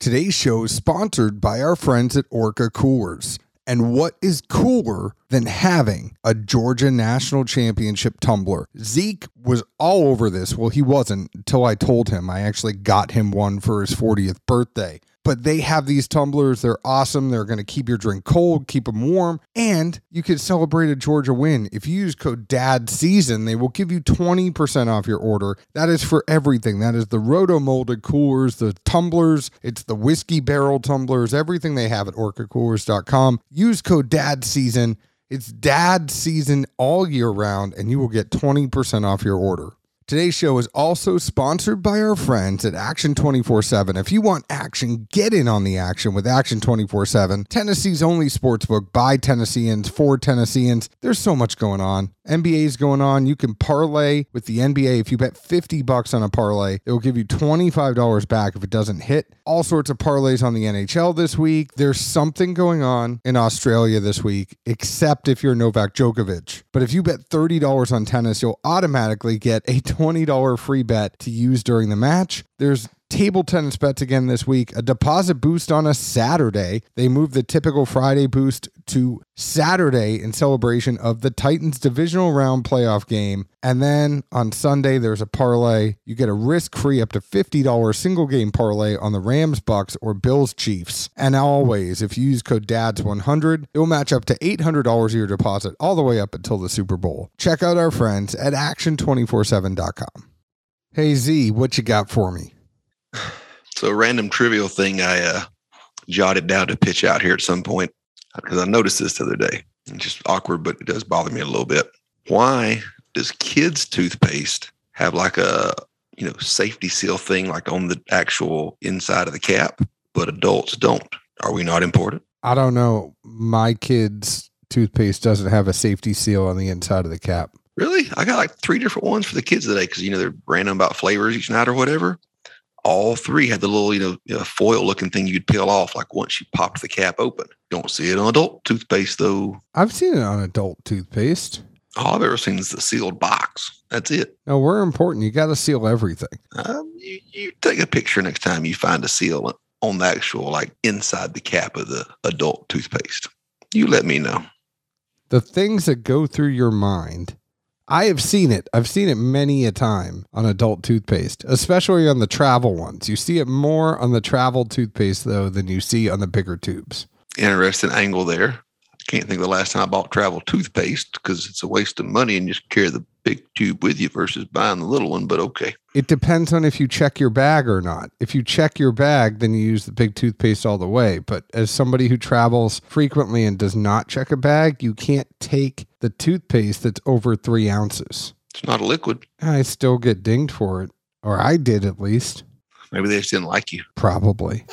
Today's show is sponsored by our friends at Orca Coolers. And what is cooler than having a Georgia National Championship tumbler? Zeke was all over this. Well, he wasn't until I told him. I actually got him one for his 40th birthday but they have these tumblers. They're awesome. They're going to keep your drink cold, keep them warm, and you can celebrate a Georgia win. If you use code DAD Season, they will give you 20% off your order. That is for everything. That is the roto molded coolers, the tumblers, it's the whiskey barrel tumblers, everything they have at orcacoolers.com. Use code DAD Season. It's dad season all year round, and you will get 20% off your order. Today's show is also sponsored by our friends at Action 24 7. If you want action, get in on the action with Action 24 7. Tennessee's only sportsbook by Tennesseans for Tennesseans. There's so much going on. NBA is going on. You can parlay with the NBA. If you bet 50 bucks on a parlay, it will give you $25 back if it doesn't hit. All sorts of parlays on the NHL this week. There's something going on in Australia this week, except if you're Novak Djokovic. But if you bet $30 on tennis, you'll automatically get a $20 free bet to use during the match. There's table tennis bets again this week. A deposit boost on a Saturday. They moved the typical Friday boost to Saturday in celebration of the Titans divisional round playoff game. And then on Sunday, there's a parlay. You get a risk free up to $50 single game parlay on the Rams, Bucks, or Bills, Chiefs. And always, if you use code DADS100, it will match up to $800 of your deposit all the way up until the Super Bowl. Check out our friends at action247.com. Hey Z, what you got for me? So a random trivial thing I uh, jotted down to pitch out here at some point because I noticed this the other day. It's just awkward, but it does bother me a little bit. Why does kids' toothpaste have like a you know safety seal thing like on the actual inside of the cap, but adults don't? Are we not important? I don't know. My kids' toothpaste doesn't have a safety seal on the inside of the cap. Really? I got like three different ones for the kids today because you know they're random about flavors each night or whatever all three had the little, you know, foil looking thing you'd peel off like once you popped the cap open. Don't see it on adult toothpaste though. I've seen it on adult toothpaste. All I've ever seen is the sealed box. That's it. No, we're important. You got to seal everything. Um, you, you take a picture next time you find a seal on the actual, like inside the cap of the adult toothpaste. You let me know. The things that go through your mind I have seen it. I've seen it many a time on adult toothpaste, especially on the travel ones. You see it more on the travel toothpaste though than you see on the bigger tubes. Interesting angle there. I can't think of the last time I bought travel toothpaste because it's a waste of money and just carry the big tube with you versus buying the little one, but okay. It depends on if you check your bag or not. If you check your bag, then you use the big toothpaste all the way. But as somebody who travels frequently and does not check a bag, you can't take the toothpaste that's over three ounces. It's not a liquid. I still get dinged for it, or I did at least. Maybe they just didn't like you. Probably.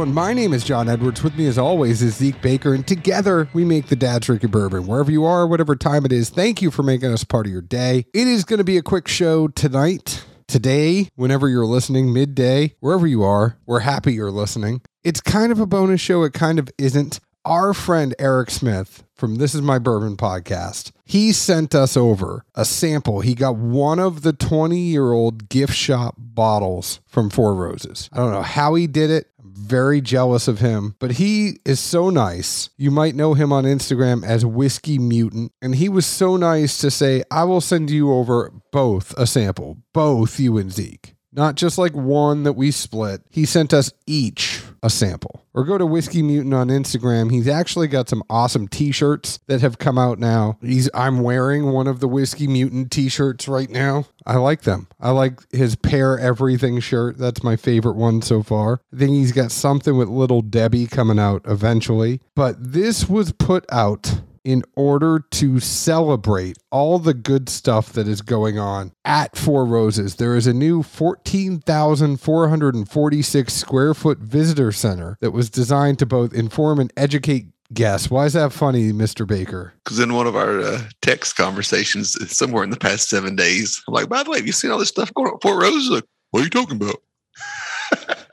Everyone. My name is John Edwards. With me, as always, is Zeke Baker, and together we make the Dad's Drinking Bourbon. Wherever you are, whatever time it is, thank you for making us part of your day. It is going to be a quick show tonight. Today, whenever you're listening, midday, wherever you are, we're happy you're listening. It's kind of a bonus show. It kind of isn't. Our friend Eric Smith from This Is My Bourbon podcast, he sent us over a sample. He got one of the 20 year old gift shop bottles from Four Roses. I don't know how he did it very jealous of him, but he is so nice. You might know him on Instagram as Whiskey Mutant. And he was so nice to say, I will send you over both a sample, both you and Zeke. Not just like one that we split. He sent us each a sample. Or go to Whiskey Mutant on Instagram. He's actually got some awesome t-shirts that have come out now. He's I'm wearing one of the Whiskey Mutant t-shirts right now. I like them. I like his pair everything shirt. That's my favorite one so far. I think he's got something with little Debbie coming out eventually. But this was put out in order to celebrate all the good stuff that is going on at Four Roses. There is a new 14,446 square foot visitor center that was designed to both inform and educate guess. Why is that funny, Mr. Baker? Because in one of our uh, text conversations, somewhere in the past seven days, I'm like, by the way, have you seen all this stuff going on at Four Roses? Like, what are you talking about?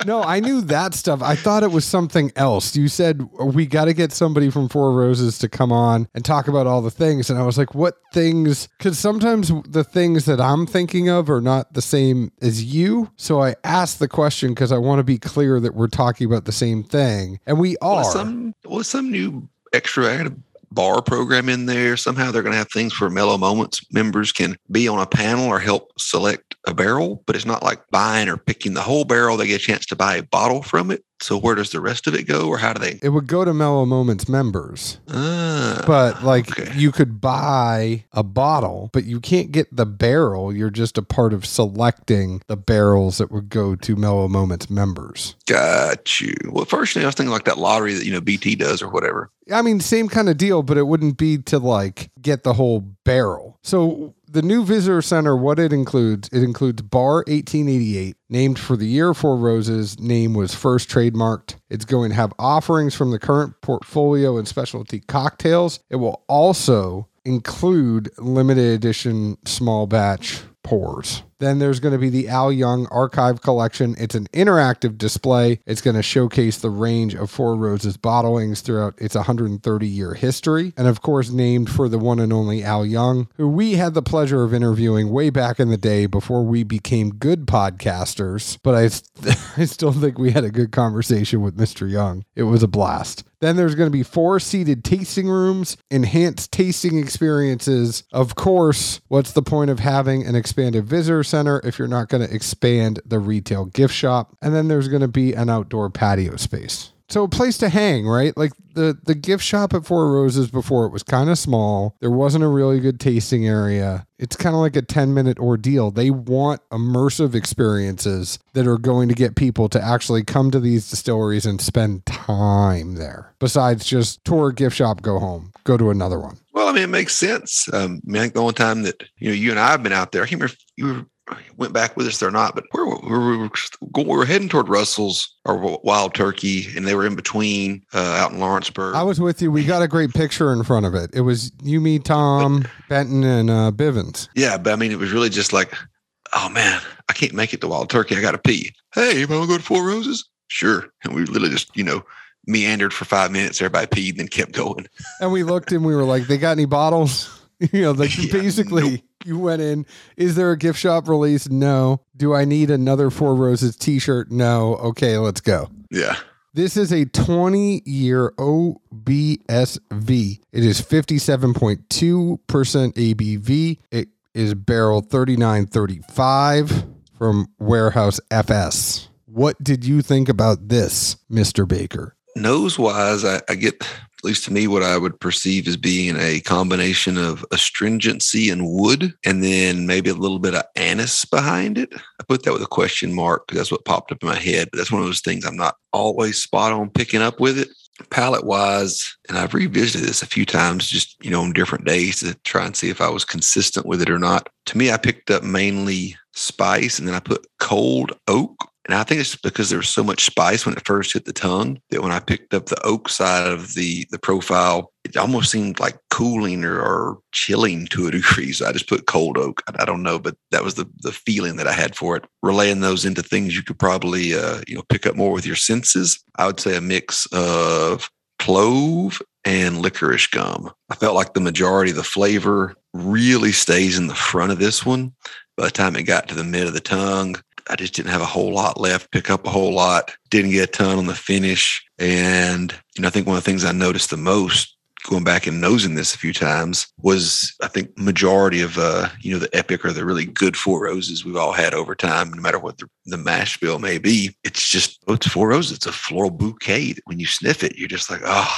No, I knew that stuff. I thought it was something else. You said we got to get somebody from Four Roses to come on and talk about all the things. And I was like, what things? Because sometimes the things that I'm thinking of are not the same as you. So I asked the question because I want to be clear that we're talking about the same thing. And we are. Was some, was some new extra bar program in there. Somehow they're going to have things where Mellow Moments members can be on a panel or help select a barrel, but it's not like buying or picking the whole barrel. They get a chance to buy a bottle from it. So where does the rest of it go, or how do they? It would go to Mellow Moments members, ah, but like okay. you could buy a bottle, but you can't get the barrel. You're just a part of selecting the barrels that would go to Mellow Moments members. Got you. Well, first thing I was thinking like that lottery that you know BT does or whatever. I mean, same kind of deal, but it wouldn't be to like get the whole barrel. So the new visitor center, what it includes, it includes Bar 1888, named for the year Four Roses. Name was first trademarked. It's going to have offerings from the current portfolio and specialty cocktails. It will also include limited edition small batch pours. Then there's going to be the Al Young Archive Collection. It's an interactive display. It's going to showcase the range of Four Roses bottlings throughout its 130 year history. And of course, named for the one and only Al Young, who we had the pleasure of interviewing way back in the day before we became good podcasters. But I, I still think we had a good conversation with Mr. Young. It was a blast. Then there's going to be four seated tasting rooms, enhanced tasting experiences. Of course, what's the point of having an expanded visitor center if you're not going to expand the retail gift shop? And then there's going to be an outdoor patio space so a place to hang, right? Like the the gift shop at Four Roses before it was kind of small. There wasn't a really good tasting area. It's kind of like a 10 minute ordeal. They want immersive experiences that are going to get people to actually come to these distilleries and spend time there. Besides just tour gift shop, go home, go to another one. Well, I mean, it makes sense. Um, I, mean, think the only time that you know you and I have been out there, I can't remember you were went back with us or not, but we were, we were, we were heading toward Russell's or Wild Turkey, and they were in between uh, out in Lawrenceburg. I was with you. We got a great picture in front of it. It was you, me, Tom, but, Benton, and uh, Bivens. Yeah, but I mean, it was really just like, oh man, I can't make it to Wild Turkey. I got to pee. Hey, you want to go to Four Roses? Sure. And we literally just, you know, meandered for five minutes. Everybody peed and then kept going. And we looked and we were like, they got any bottles? you know, like yeah, basically nope. You went in. Is there a gift shop release? No. Do I need another Four Roses T-shirt? No. Okay, let's go. Yeah. This is a 20 year OBSV. It is 57.2% ABV. It is barrel 3935 from Warehouse FS. What did you think about this, Mr. Baker? Nose wise, I, I get at least to me, what I would perceive as being a combination of astringency and wood, and then maybe a little bit of anise behind it. I put that with a question mark because that's what popped up in my head. But that's one of those things I'm not always spot on picking up with it. Palate wise, and I've revisited this a few times just, you know, on different days to try and see if I was consistent with it or not. To me, I picked up mainly spice and then I put cold oak and I think it's because there was so much spice when it first hit the tongue that when I picked up the oak side of the the profile, it almost seemed like cooling or, or chilling to a degree. So I just put cold oak. I, I, don't know, but that was the the feeling that I had for it. Relaying those into things you could probably uh, you know pick up more with your senses. I would say a mix of clove and licorice gum. I felt like the majority of the flavor really stays in the front of this one. By the time it got to the mid of the tongue, I just didn't have a whole lot left, pick up a whole lot, didn't get a ton on the finish. And, you know, I think one of the things I noticed the most going back and nosing this a few times was I think majority of uh, you know, the epic or the really good four roses we've all had over time, no matter what the, the mash bill may be. It's just oh, it's four roses. It's a floral bouquet. When you sniff it, you're just like, oh,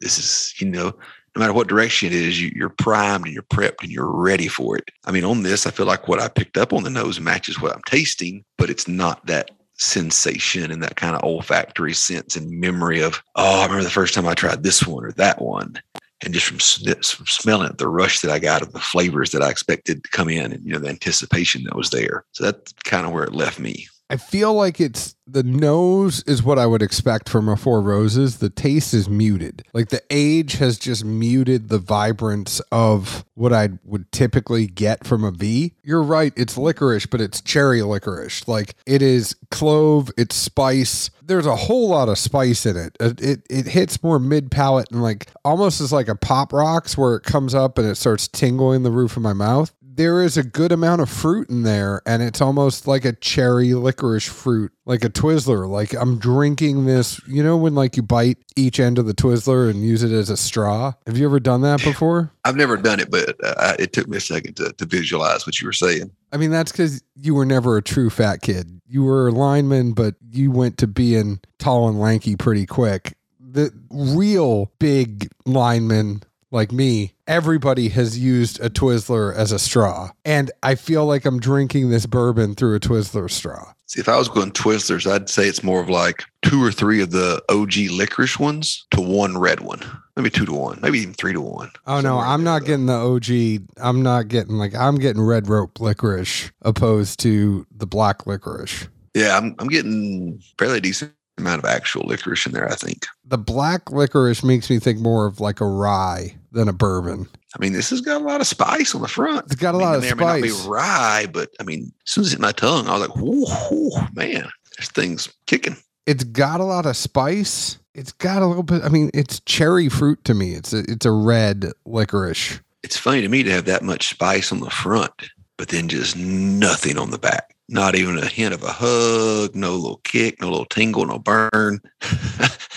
this is, you know, no matter what direction it is, you, are primed and you're prepped and you're ready for it. I mean, on this, I feel like what I picked up on the nose matches what I'm tasting, but it's not that sensation and that kind of olfactory sense and memory of, oh, I remember the first time I tried this one or that one. And just from, from smelling it, the rush that I got of the flavors that I expected to come in and, you know, the anticipation that was there. So that's kind of where it left me. I feel like it's the nose is what I would expect from a Four Roses. The taste is muted. Like the age has just muted the vibrance of what I would typically get from a V. You're right, it's licorice, but it's cherry licorice. Like it is clove, it's spice. There's a whole lot of spice in it. It it, it hits more mid palate and like almost as like a pop rocks where it comes up and it starts tingling the roof of my mouth there is a good amount of fruit in there and it's almost like a cherry licorice fruit like a twizzler. Like i'm drinking this you know when like you bite each end of the twizzler and use it as a straw? Have you ever done that before? I've never done it, but uh, it took me a second to, to visualize what you were saying. i mean that's because you were never a true fat kid. You were a lineman but you went to being tall and lanky pretty quick. The real big lineman like me, everybody has used a Twizzler as a straw. And I feel like I'm drinking this bourbon through a Twizzler straw. See, if I was going Twizzlers, I'd say it's more of like two or three of the OG licorice ones to one red one. Maybe two to one, maybe even three to one. Oh, no, I'm not there, getting the OG. I'm not getting like, I'm getting red rope licorice opposed to the black licorice. Yeah, I'm, I'm getting fairly decent amount of actual licorice in there, I think. The black licorice makes me think more of like a rye than a bourbon. I mean, this has got a lot of spice on the front. It's got a I mean, lot of may or may not spice. be rye, but I mean, as soon as it hit my tongue, I was like, whoo, man, this thing's kicking. it's got a lot of spice. It's got a little bit. I mean, it's cherry fruit to me. It's a, it's a red licorice. It's funny to me to have that much spice on the front, but then just nothing on the back. Not even a hint of a hug, no little kick, no little tingle, no burn.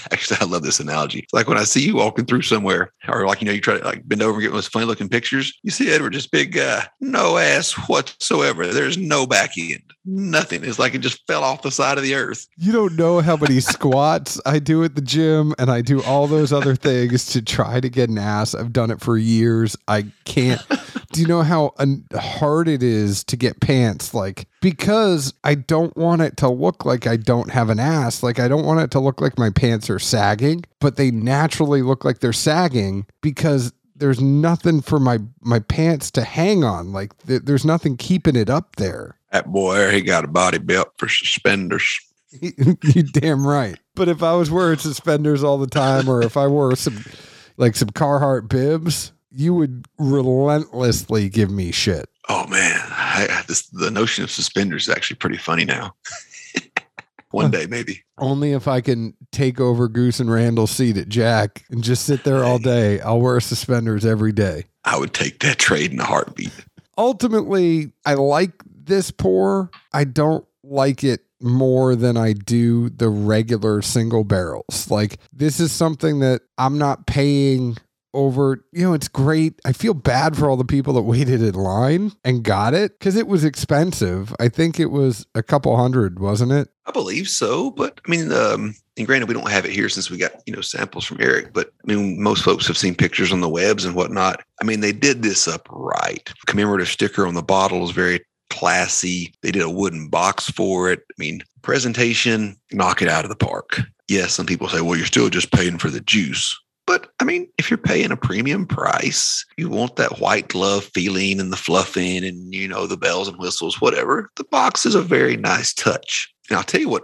Actually, I love this analogy. It's like when I see you walking through somewhere, or like you know, you try to like bend over and get those funny looking pictures. You see Edward, just big guy, no ass whatsoever. There's no back end, nothing. It's like it just fell off the side of the earth. You don't know how many squats I do at the gym, and I do all those other things to try to get an ass. I've done it for years. I can't. Do you know how hard it is to get pants? Like, because I don't want it to look like I don't have an ass. Like, I don't want it to look like my pants are sagging, but they naturally look like they're sagging because there's nothing for my my pants to hang on. Like, th- there's nothing keeping it up there. That boy there, he got a body belt for suspenders. you damn right. But if I was wearing suspenders all the time, or if I wore some like some Carhartt bibs, you would relentlessly give me shit. Oh man, I, this, the notion of suspenders is actually pretty funny now. One day, maybe. Only if I can take over Goose and Randall's seat at Jack and just sit there all day. I'll wear suspenders every day. I would take that trade in a heartbeat. Ultimately, I like this pour. I don't like it more than I do the regular single barrels. Like this is something that I'm not paying over, you know, it's great. I feel bad for all the people that waited in line and got it cuz it was expensive. I think it was a couple hundred, wasn't it? I believe so, but I mean, um, and granted, we don't have it here since we got you know samples from Eric. But I mean, most folks have seen pictures on the webs and whatnot. I mean, they did this up right. Commemorative sticker on the bottle is very classy. They did a wooden box for it. I mean, presentation, knock it out of the park. Yes, some people say, well, you're still just paying for the juice. But I mean, if you're paying a premium price, you want that white glove feeling and the fluffing and, you know, the bells and whistles, whatever. The box is a very nice touch. And I'll tell you what,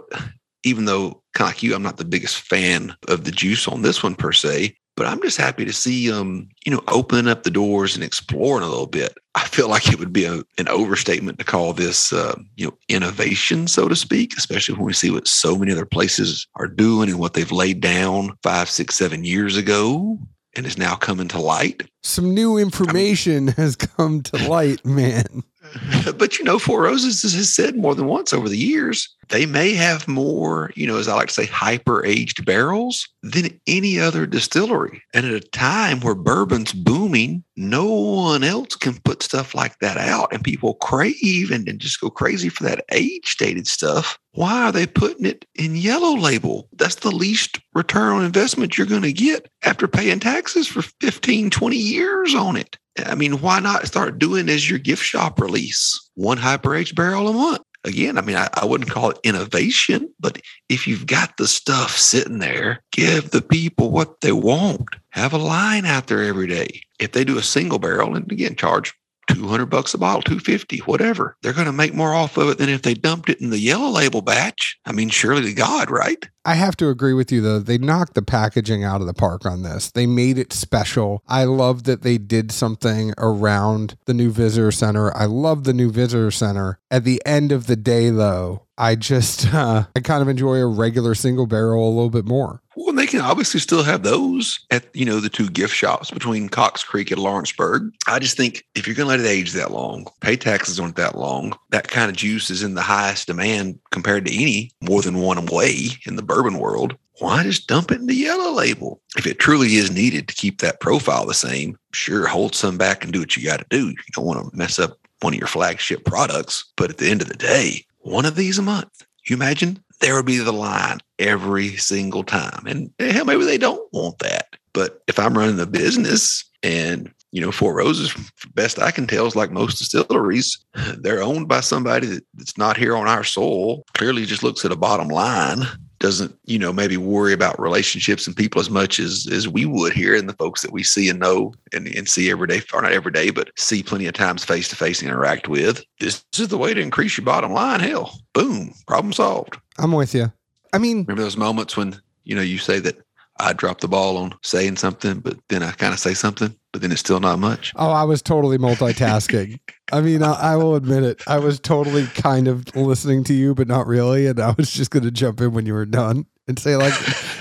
even though kind of like you, I'm not the biggest fan of the juice on this one per se, but I'm just happy to see um, you know, opening up the doors and exploring a little bit. I feel like it would be a, an overstatement to call this uh, you know, innovation, so to speak, especially when we see what so many other places are doing and what they've laid down five, six, seven years ago and is now coming to light. Some new information has come to light, man. but you know, Four Roses has said more than once over the years, they may have more, you know, as I like to say, hyper aged barrels than any other distillery. And at a time where bourbon's booming, no one else can put stuff like that out. And people crave and, and just go crazy for that age dated stuff. Why are they putting it in yellow label? That's the least return on investment you're going to get after paying taxes for 15, 20 years on it. I mean, why not start doing as your gift shop release? One hyper aged barrel a month. Again, I mean, I, I wouldn't call it innovation, but if you've got the stuff sitting there, give the people what they want. Have a line out there every day. If they do a single barrel, and again, charge 200 bucks a bottle, 250, whatever. They're going to make more off of it than if they dumped it in the yellow label batch. I mean, surely to God, right? I have to agree with you though. They knocked the packaging out of the park on this. They made it special. I love that they did something around the new visitor center. I love the new visitor center. At the end of the day though, I just uh, I kind of enjoy a regular single barrel a little bit more. Well, they can obviously still have those at you know the two gift shops between Cox Creek and Lawrenceburg. I just think if you're going to let it age that long, pay taxes on it that long, that kind of juice is in the highest demand compared to any more than one way in the bourbon world. Why just dump it in the yellow label? If it truly is needed to keep that profile the same, sure, hold some back and do what you got to do. You don't want to mess up one of your flagship products. But at the end of the day, one of these a month. You imagine there would be the line every single time. And eh, hell, maybe they don't want that. But if I'm running the business and you know, Four Roses, best I can tell, is like most distilleries, they're owned by somebody that's not here on our soil. Clearly, just looks at a bottom line doesn't you know maybe worry about relationships and people as much as as we would here and the folks that we see and know and, and see every day or not every day but see plenty of times face to face and interact with this, this is the way to increase your bottom line hell boom problem solved i'm with you i mean remember those moments when you know you say that I drop the ball on saying something, but then I kind of say something, but then it's still not much. Oh, I was totally multitasking. I mean, I, I, will admit it. I was totally kind of listening to you, but not really. And I was just going to jump in when you were done and say, like,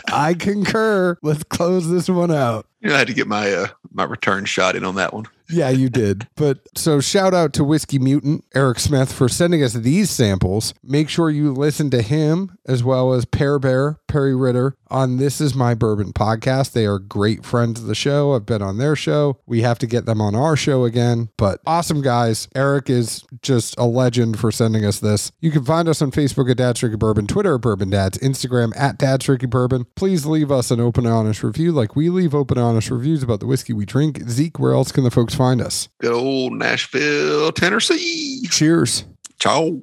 I concur. Let's close this one out. You know, I had to get my uh, my return shot in on that one. Yeah, you did. But so shout out to Whiskey Mutant, Eric Smith, for sending us these samples. Make sure you listen to him as well as Pear Bear, Perry Ritter on This Is My Bourbon podcast. They are great friends of the show. I've been on their show. We have to get them on our show again. But awesome guys. Eric is just a legend for sending us this. You can find us on Facebook at Dad's Drinking Bourbon, Twitter at Bourbon Dads, Instagram at Dad's Drinking Bourbon. Please leave us an open honest review like we leave open honest reviews about the whiskey we drink. Zeke, where else can the folks find us? Good old Nashville, Tennessee. Cheers. Ciao.